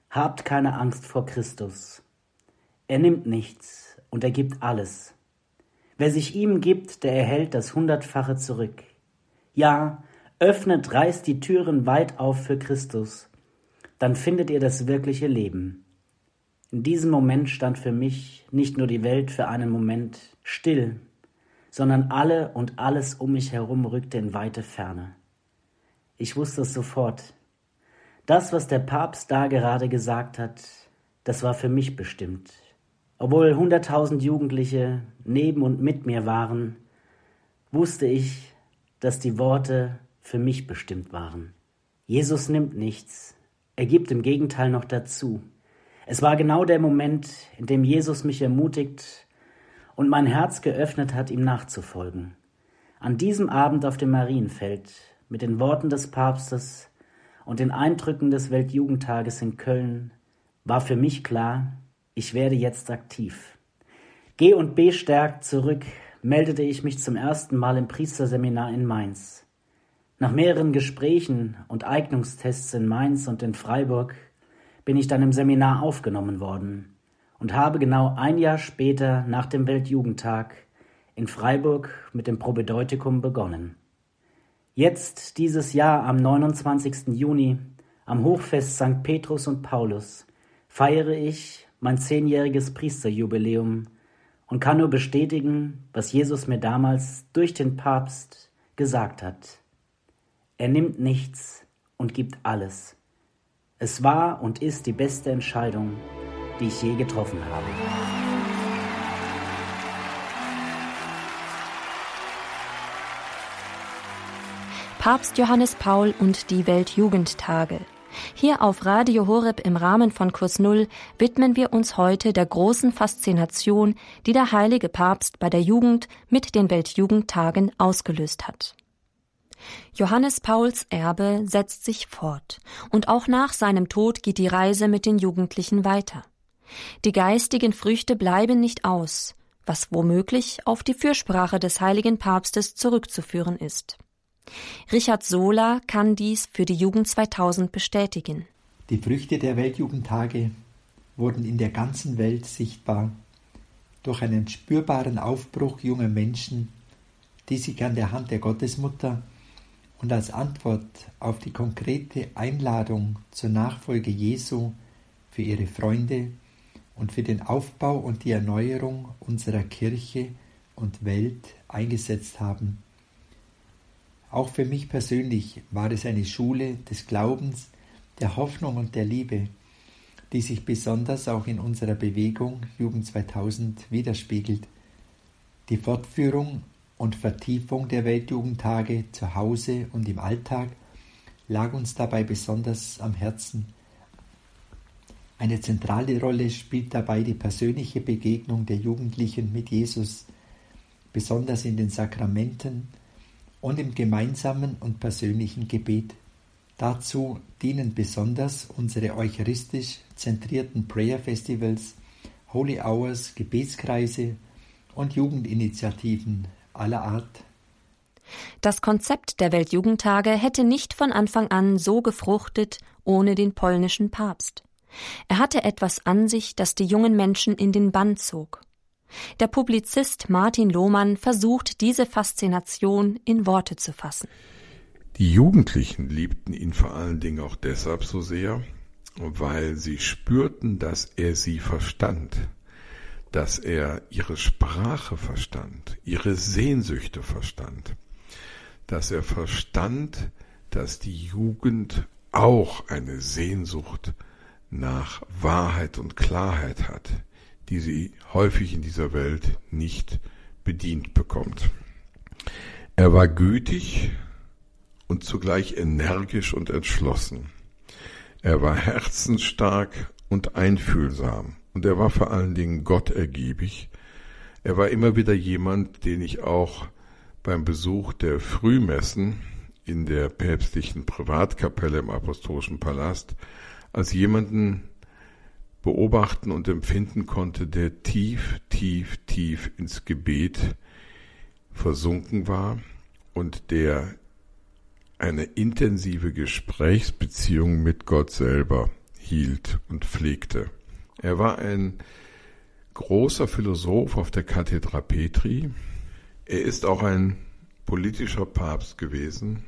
Habt keine Angst vor Christus. Er nimmt nichts und er gibt alles. Wer sich ihm gibt, der erhält das Hundertfache zurück. Ja, öffnet, reißt die Türen weit auf für Christus, dann findet ihr das wirkliche Leben. In diesem Moment stand für mich nicht nur die Welt für einen Moment still, sondern alle und alles um mich herum rückte in weite Ferne. Ich wusste es sofort. Das, was der Papst da gerade gesagt hat, das war für mich bestimmt. Obwohl hunderttausend Jugendliche neben und mit mir waren, wusste ich, dass die Worte für mich bestimmt waren. Jesus nimmt nichts, er gibt im Gegenteil noch dazu. Es war genau der Moment, in dem Jesus mich ermutigt und mein Herz geöffnet hat, ihm nachzufolgen. An diesem Abend auf dem Marienfeld mit den Worten des Papstes und den Eindrücken des Weltjugendtages in Köln war für mich klar, ich werde jetzt aktiv. G und B stärkt zurück meldete ich mich zum ersten Mal im Priesterseminar in Mainz. Nach mehreren Gesprächen und Eignungstests in Mainz und in Freiburg bin ich dann im Seminar aufgenommen worden und habe genau ein Jahr später nach dem Weltjugendtag in Freiburg mit dem Probedeutikum begonnen. Jetzt dieses Jahr am 29. Juni, am Hochfest St. Petrus und Paulus, feiere ich mein zehnjähriges Priesterjubiläum und kann nur bestätigen, was Jesus mir damals durch den Papst gesagt hat. Er nimmt nichts und gibt alles. Es war und ist die beste Entscheidung, die ich je getroffen habe. Papst Johannes Paul und die Weltjugendtage. Hier auf Radio Horeb im Rahmen von Kurs Null widmen wir uns heute der großen Faszination, die der heilige Papst bei der Jugend mit den Weltjugendtagen ausgelöst hat. Johannes Pauls Erbe setzt sich fort, und auch nach seinem Tod geht die Reise mit den Jugendlichen weiter. Die geistigen Früchte bleiben nicht aus, was womöglich auf die Fürsprache des heiligen Papstes zurückzuführen ist. Richard Sola kann dies für die Jugend 2000 bestätigen. Die Früchte der Weltjugendtage wurden in der ganzen Welt sichtbar durch einen spürbaren Aufbruch junger Menschen, die sich an der Hand der Gottesmutter und als Antwort auf die konkrete Einladung zur Nachfolge Jesu für ihre Freunde und für den Aufbau und die Erneuerung unserer Kirche und Welt eingesetzt haben. Auch für mich persönlich war es eine Schule des Glaubens, der Hoffnung und der Liebe, die sich besonders auch in unserer Bewegung Jugend 2000 widerspiegelt. Die Fortführung und Vertiefung der Weltjugendtage zu Hause und im Alltag lag uns dabei besonders am Herzen. Eine zentrale Rolle spielt dabei die persönliche Begegnung der Jugendlichen mit Jesus, besonders in den Sakramenten, und im gemeinsamen und persönlichen Gebet. Dazu dienen besonders unsere eucharistisch zentrierten Prayer Festivals, Holy Hours, Gebetskreise und Jugendinitiativen aller Art. Das Konzept der Weltjugendtage hätte nicht von Anfang an so gefruchtet ohne den polnischen Papst. Er hatte etwas an sich, das die jungen Menschen in den Bann zog. Der Publizist Martin Lohmann versucht, diese Faszination in Worte zu fassen. Die Jugendlichen liebten ihn vor allen Dingen auch deshalb so sehr, weil sie spürten, dass er sie verstand, dass er ihre Sprache verstand, ihre Sehnsüchte verstand, dass er verstand, dass die Jugend auch eine Sehnsucht nach Wahrheit und Klarheit hat, die sie häufig in dieser Welt nicht bedient bekommt. Er war gütig und zugleich energisch und entschlossen. Er war herzensstark und einfühlsam und er war vor allen Dingen gottergiebig. Er war immer wieder jemand, den ich auch beim Besuch der Frühmessen in der päpstlichen Privatkapelle im Apostolischen Palast als jemanden beobachten und empfinden konnte, der tief, tief, tief ins Gebet versunken war und der eine intensive Gesprächsbeziehung mit Gott selber hielt und pflegte. Er war ein großer Philosoph auf der Kathedra Petri. Er ist auch ein politischer Papst gewesen,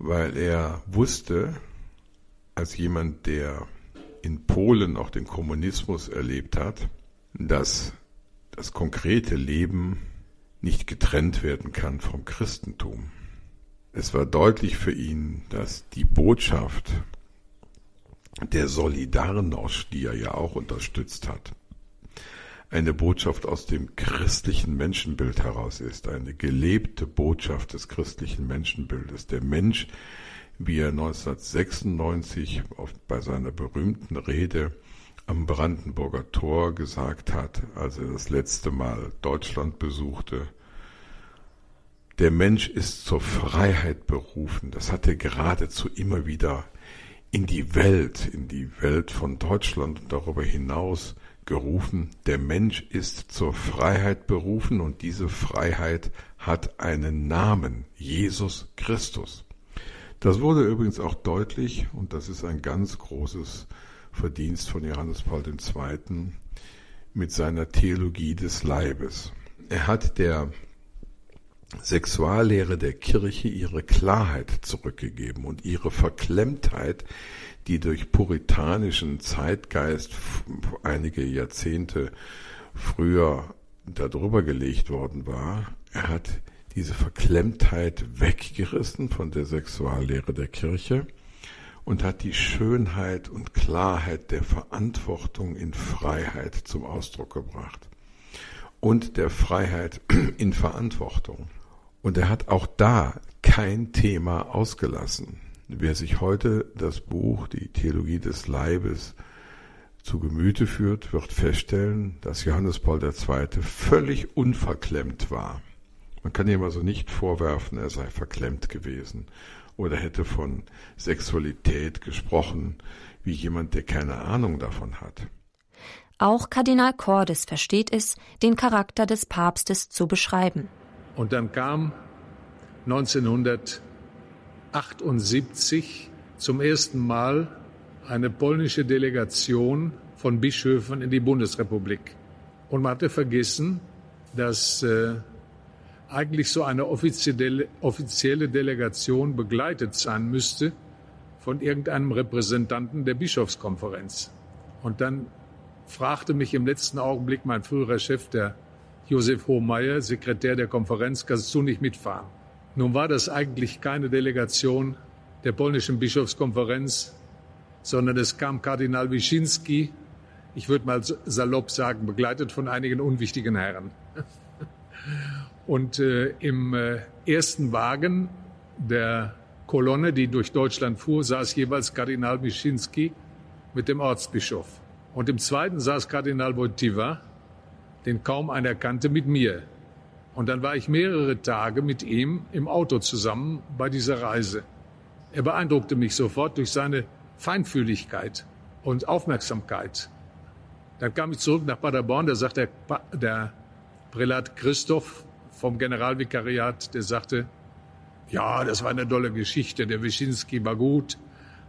weil er wusste, als jemand, der in Polen auch den Kommunismus erlebt hat, dass das konkrete Leben nicht getrennt werden kann vom Christentum. Es war deutlich für ihn, dass die Botschaft der Solidarność, die er ja auch unterstützt hat, eine Botschaft aus dem christlichen Menschenbild heraus ist, eine gelebte Botschaft des christlichen Menschenbildes. Der Mensch wie er 1996 auf, bei seiner berühmten Rede am Brandenburger Tor gesagt hat, als er das letzte Mal Deutschland besuchte. Der Mensch ist zur Freiheit berufen. Das hat er geradezu immer wieder in die Welt, in die Welt von Deutschland und darüber hinaus gerufen. Der Mensch ist zur Freiheit berufen und diese Freiheit hat einen Namen, Jesus Christus. Das wurde übrigens auch deutlich, und das ist ein ganz großes Verdienst von Johannes Paul II. mit seiner Theologie des Leibes. Er hat der Sexuallehre der Kirche ihre Klarheit zurückgegeben und ihre Verklemmtheit, die durch puritanischen Zeitgeist einige Jahrzehnte früher darüber gelegt worden war. Er hat diese Verklemmtheit weggerissen von der Sexuallehre der Kirche und hat die Schönheit und Klarheit der Verantwortung in Freiheit zum Ausdruck gebracht und der Freiheit in Verantwortung. Und er hat auch da kein Thema ausgelassen. Wer sich heute das Buch Die Theologie des Leibes zu Gemüte führt, wird feststellen, dass Johannes Paul II. völlig unverklemmt war. Man kann ihm also nicht vorwerfen, er sei verklemmt gewesen oder hätte von Sexualität gesprochen, wie jemand, der keine Ahnung davon hat. Auch Kardinal Cordes versteht es, den Charakter des Papstes zu beschreiben. Und dann kam 1978 zum ersten Mal eine polnische Delegation von Bischöfen in die Bundesrepublik. Und man hatte vergessen, dass äh, eigentlich so eine offizielle, offizielle Delegation begleitet sein müsste von irgendeinem Repräsentanten der Bischofskonferenz. Und dann fragte mich im letzten Augenblick mein früherer Chef, der Josef Hohmeier, Sekretär der Konferenz, kannst du nicht mitfahren? Nun war das eigentlich keine Delegation der polnischen Bischofskonferenz, sondern es kam Kardinal Wyszynski, ich würde mal salopp sagen, begleitet von einigen unwichtigen Herren. Und äh, im äh, ersten Wagen der Kolonne, die durch Deutschland fuhr, saß jeweils Kardinal Mischinski mit dem Ortsbischof. Und im zweiten saß Kardinal Wojtyła, den kaum einer kannte, mit mir. Und dann war ich mehrere Tage mit ihm im Auto zusammen bei dieser Reise. Er beeindruckte mich sofort durch seine Feinfühligkeit und Aufmerksamkeit. Dann kam ich zurück nach Paderborn, da sagt der, der Prälat Christoph, vom Generalvikariat, der sagte, ja, das war eine tolle Geschichte, der Wyszynski war gut,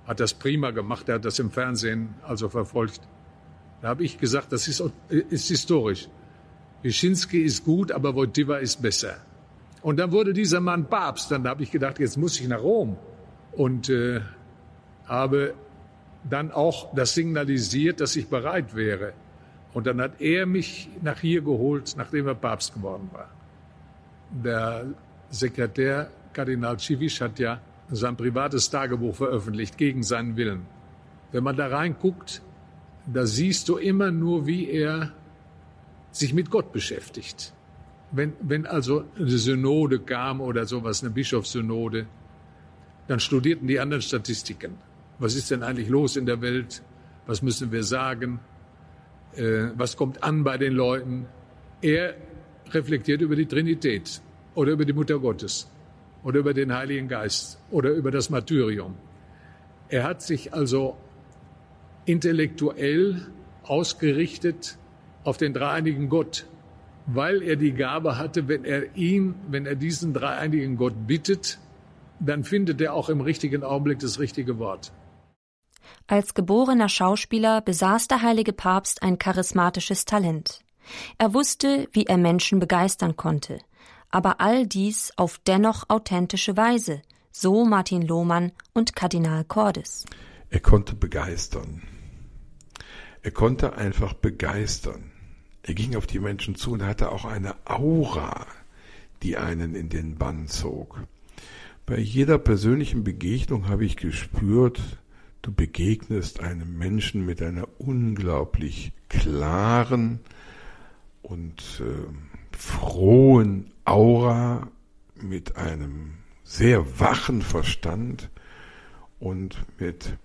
hat das prima gemacht, er hat das im Fernsehen also verfolgt. Da habe ich gesagt, das ist, ist historisch. Wyszynski ist gut, aber Wojtyła ist besser. Und dann wurde dieser Mann Papst. Dann habe ich gedacht, jetzt muss ich nach Rom. Und äh, habe dann auch das signalisiert, dass ich bereit wäre. Und dann hat er mich nach hier geholt, nachdem er Papst geworden war der Sekretär Kardinal Civic hat ja sein privates Tagebuch veröffentlicht gegen seinen Willen. Wenn man da reinguckt, da siehst du immer nur, wie er sich mit Gott beschäftigt. Wenn, wenn also eine Synode kam oder sowas, eine Bischofssynode, dann studierten die anderen Statistiken. Was ist denn eigentlich los in der Welt? Was müssen wir sagen? Äh, was kommt an bei den Leuten? Er reflektiert über die Trinität oder über die Mutter Gottes oder über den Heiligen Geist oder über das Martyrium. Er hat sich also intellektuell ausgerichtet auf den dreieinigen Gott, weil er die Gabe hatte, wenn er ihn, wenn er diesen dreieinigen Gott bittet, dann findet er auch im richtigen Augenblick das richtige Wort. Als geborener Schauspieler besaß der heilige Papst ein charismatisches Talent. Er wusste, wie er Menschen begeistern konnte, aber all dies auf dennoch authentische Weise, so Martin Lohmann und Kardinal Cordes. Er konnte begeistern. Er konnte einfach begeistern. Er ging auf die Menschen zu und hatte auch eine Aura, die einen in den Bann zog. Bei jeder persönlichen Begegnung habe ich gespürt, du begegnest einem Menschen mit einer unglaublich klaren, und äh, frohen Aura mit einem sehr wachen Verstand und mit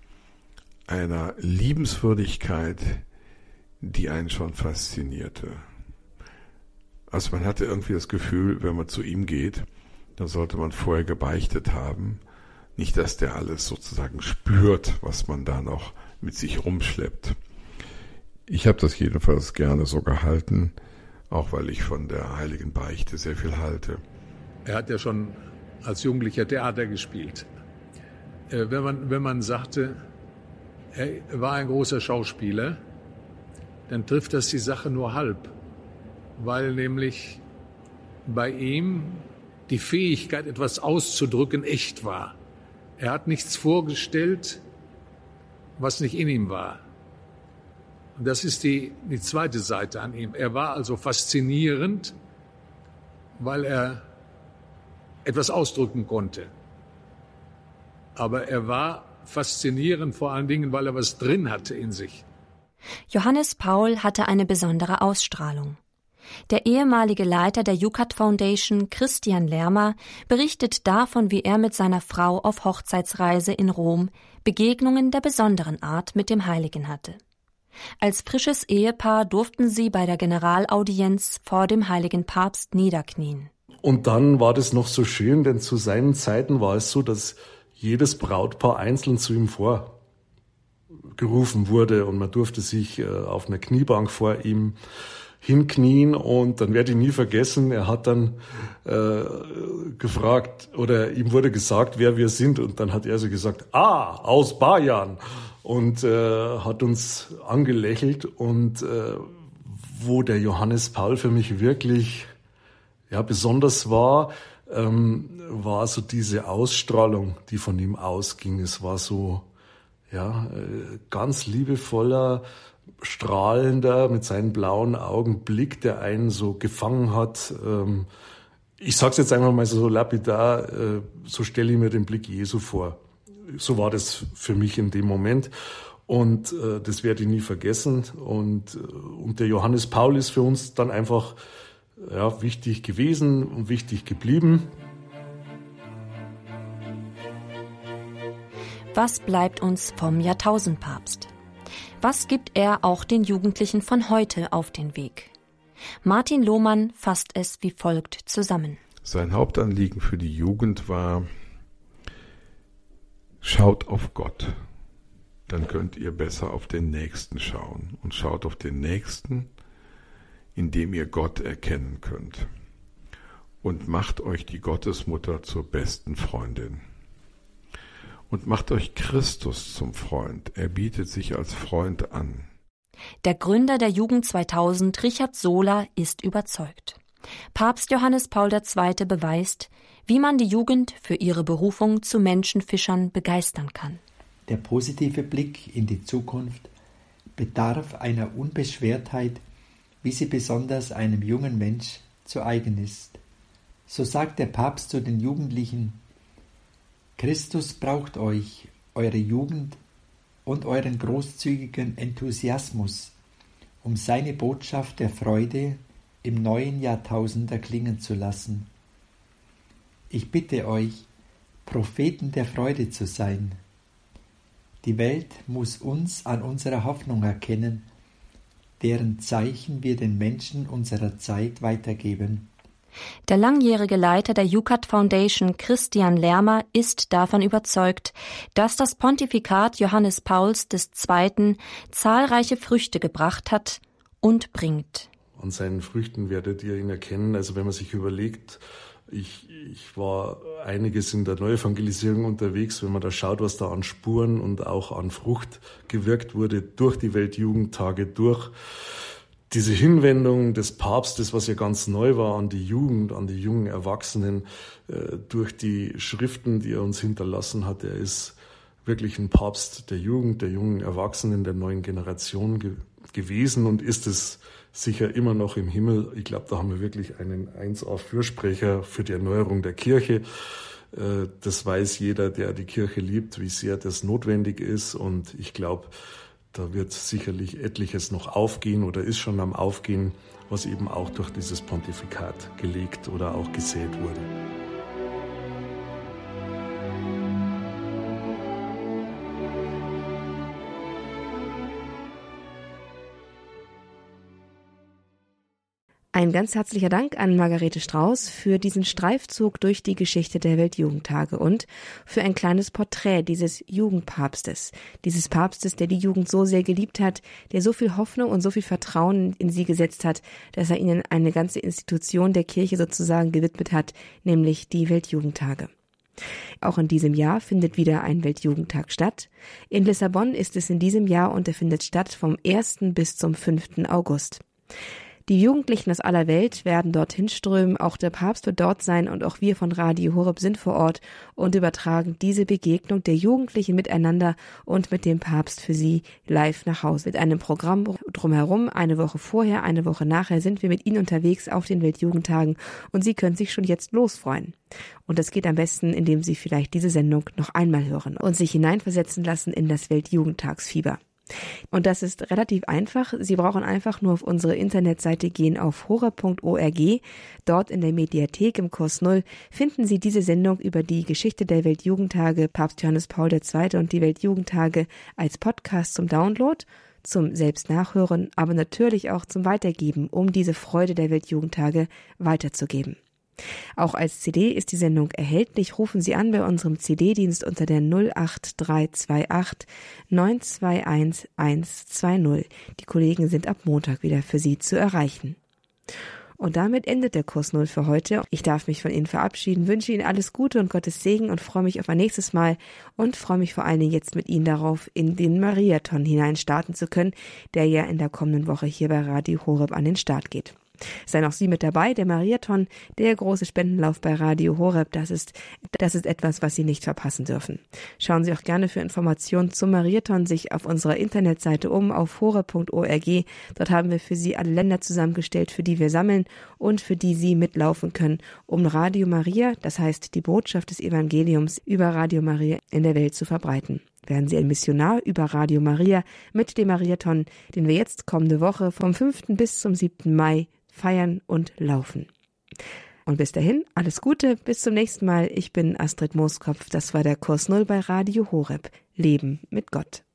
einer Liebenswürdigkeit, die einen schon faszinierte. Also man hatte irgendwie das Gefühl, wenn man zu ihm geht, dann sollte man vorher gebeichtet haben. Nicht, dass der alles sozusagen spürt, was man da noch mit sich rumschleppt. Ich habe das jedenfalls gerne so gehalten, auch weil ich von der heiligen Beichte sehr viel halte. Er hat ja schon als Jugendlicher Theater gespielt. Äh, wenn man, wenn man sagte, er war ein großer Schauspieler, dann trifft das die Sache nur halb, weil nämlich bei ihm die Fähigkeit, etwas auszudrücken, echt war. Er hat nichts vorgestellt, was nicht in ihm war. Und das ist die, die zweite Seite an ihm. Er war also faszinierend, weil er etwas ausdrücken konnte. Aber er war faszinierend vor allen Dingen, weil er was drin hatte in sich. Johannes Paul hatte eine besondere Ausstrahlung. Der ehemalige Leiter der Jukat Foundation, Christian Lermer, berichtet davon, wie er mit seiner Frau auf Hochzeitsreise in Rom Begegnungen der besonderen Art mit dem Heiligen hatte. Als frisches Ehepaar durften sie bei der Generalaudienz vor dem heiligen Papst niederknien. Und dann war das noch so schön, denn zu seinen Zeiten war es so, dass jedes Brautpaar einzeln zu ihm vorgerufen wurde und man durfte sich äh, auf einer Kniebank vor ihm hinknien und dann werde ich nie vergessen, er hat dann äh, gefragt oder ihm wurde gesagt, wer wir sind und dann hat er so gesagt, ah, aus Bayern und äh, hat uns angelächelt und äh, wo der Johannes Paul für mich wirklich ja besonders war, ähm, war so diese Ausstrahlung, die von ihm ausging. Es war so ja äh, ganz liebevoller strahlender, mit seinen blauen Augen Blick, der einen so gefangen hat. Ähm, ich sag's jetzt einfach mal so lapidar, äh, so stelle ich mir den Blick Jesu vor. So war das für mich in dem Moment. Und äh, das werde ich nie vergessen. Und, äh, und der Johannes Paul ist für uns dann einfach ja, wichtig gewesen und wichtig geblieben. Was bleibt uns vom Jahrtausendpapst? Was gibt er auch den Jugendlichen von heute auf den Weg? Martin Lohmann fasst es wie folgt zusammen. Sein Hauptanliegen für die Jugend war, schaut auf Gott, dann könnt ihr besser auf den Nächsten schauen und schaut auf den Nächsten, indem ihr Gott erkennen könnt und macht euch die Gottesmutter zur besten Freundin und macht euch Christus zum Freund. Er bietet sich als Freund an. Der Gründer der Jugend 2000, Richard Sola, ist überzeugt. Papst Johannes Paul II. beweist, wie man die Jugend für ihre Berufung zu Menschenfischern begeistern kann. Der positive Blick in die Zukunft bedarf einer Unbeschwertheit, wie sie besonders einem jungen Mensch zu eigen ist. So sagt der Papst zu den Jugendlichen Christus braucht euch, eure Jugend und euren großzügigen Enthusiasmus, um seine Botschaft der Freude im neuen Jahrtausend erklingen zu lassen. Ich bitte euch, Propheten der Freude zu sein. Die Welt muss uns an unserer Hoffnung erkennen, deren Zeichen wir den Menschen unserer Zeit weitergeben. Der langjährige Leiter der Jukat Foundation, Christian Lermer, ist davon überzeugt, dass das Pontifikat Johannes Pauls II. zahlreiche Früchte gebracht hat und bringt. An seinen Früchten werdet ihr ihn erkennen. Also wenn man sich überlegt, ich, ich war einiges in der Neuevangelisierung unterwegs, wenn man da schaut, was da an Spuren und auch an Frucht gewirkt wurde durch die Weltjugendtage, durch. Diese Hinwendung des Papstes, was ja ganz neu war an die Jugend, an die jungen Erwachsenen, äh, durch die Schriften, die er uns hinterlassen hat, er ist wirklich ein Papst der Jugend, der jungen Erwachsenen, der neuen Generation ge gewesen und ist es sicher immer noch im Himmel. Ich glaube, da haben wir wirklich einen 1A-Fürsprecher für die Erneuerung der Kirche. Äh, das weiß jeder, der die Kirche liebt, wie sehr das notwendig ist. Und ich glaube, da wird sicherlich etliches noch aufgehen oder ist schon am Aufgehen, was eben auch durch dieses Pontifikat gelegt oder auch gesät wurde. Ein ganz herzlicher Dank an Margarete Strauß für diesen Streifzug durch die Geschichte der Weltjugendtage und für ein kleines Porträt dieses Jugendpapstes, dieses Papstes, der die Jugend so sehr geliebt hat, der so viel Hoffnung und so viel Vertrauen in sie gesetzt hat, dass er ihnen eine ganze Institution der Kirche sozusagen gewidmet hat, nämlich die Weltjugendtage. Auch in diesem Jahr findet wieder ein Weltjugendtag statt. In Lissabon ist es in diesem Jahr und er findet statt vom 1. bis zum 5. August. Die Jugendlichen aus aller Welt werden dorthin strömen, auch der Papst wird dort sein und auch wir von Radio Horeb sind vor Ort und übertragen diese Begegnung der Jugendlichen miteinander und mit dem Papst für sie live nach Hause. Mit einem Programm drumherum, eine Woche vorher, eine Woche nachher sind wir mit Ihnen unterwegs auf den Weltjugendtagen und Sie können sich schon jetzt losfreuen. Und das geht am besten, indem Sie vielleicht diese Sendung noch einmal hören und sich hineinversetzen lassen in das Weltjugendtagsfieber. Und das ist relativ einfach. Sie brauchen einfach nur auf unsere Internetseite gehen auf hora.org. Dort in der Mediathek im Kurs Null finden Sie diese Sendung über die Geschichte der Weltjugendtage, Papst Johannes Paul II. und die Weltjugendtage als Podcast zum Download zum Selbstnachhören, aber natürlich auch zum Weitergeben, um diese Freude der Weltjugendtage weiterzugeben. Auch als CD ist die Sendung erhältlich. Rufen Sie an bei unserem CD-Dienst unter der 08328 921 120. Die Kollegen sind ab Montag wieder für Sie zu erreichen. Und damit endet der Kurs Null für heute. Ich darf mich von Ihnen verabschieden, wünsche Ihnen alles Gute und Gottes Segen und freue mich auf ein nächstes Mal und freue mich vor allen Dingen jetzt mit Ihnen darauf, in den Mariathon hinein starten zu können, der ja in der kommenden Woche hier bei Radio Horeb an den Start geht. Seien auch Sie mit dabei, der Mariathon, der große Spendenlauf bei Radio Horeb, das ist, das ist etwas, was Sie nicht verpassen dürfen. Schauen Sie auch gerne für Informationen zum Mariathon sich auf unserer Internetseite um, auf horeb.org. Dort haben wir für Sie alle Länder zusammengestellt, für die wir sammeln und für die Sie mitlaufen können, um Radio Maria, das heißt die Botschaft des Evangeliums über Radio Maria in der Welt zu verbreiten werden Sie ein Missionar über Radio Maria mit dem Mariathon, den wir jetzt kommende Woche vom 5. bis zum 7. Mai feiern und laufen. Und bis dahin, alles Gute, bis zum nächsten Mal. Ich bin Astrid Mooskopf. Das war der Kurs Null bei Radio Horeb. Leben mit Gott.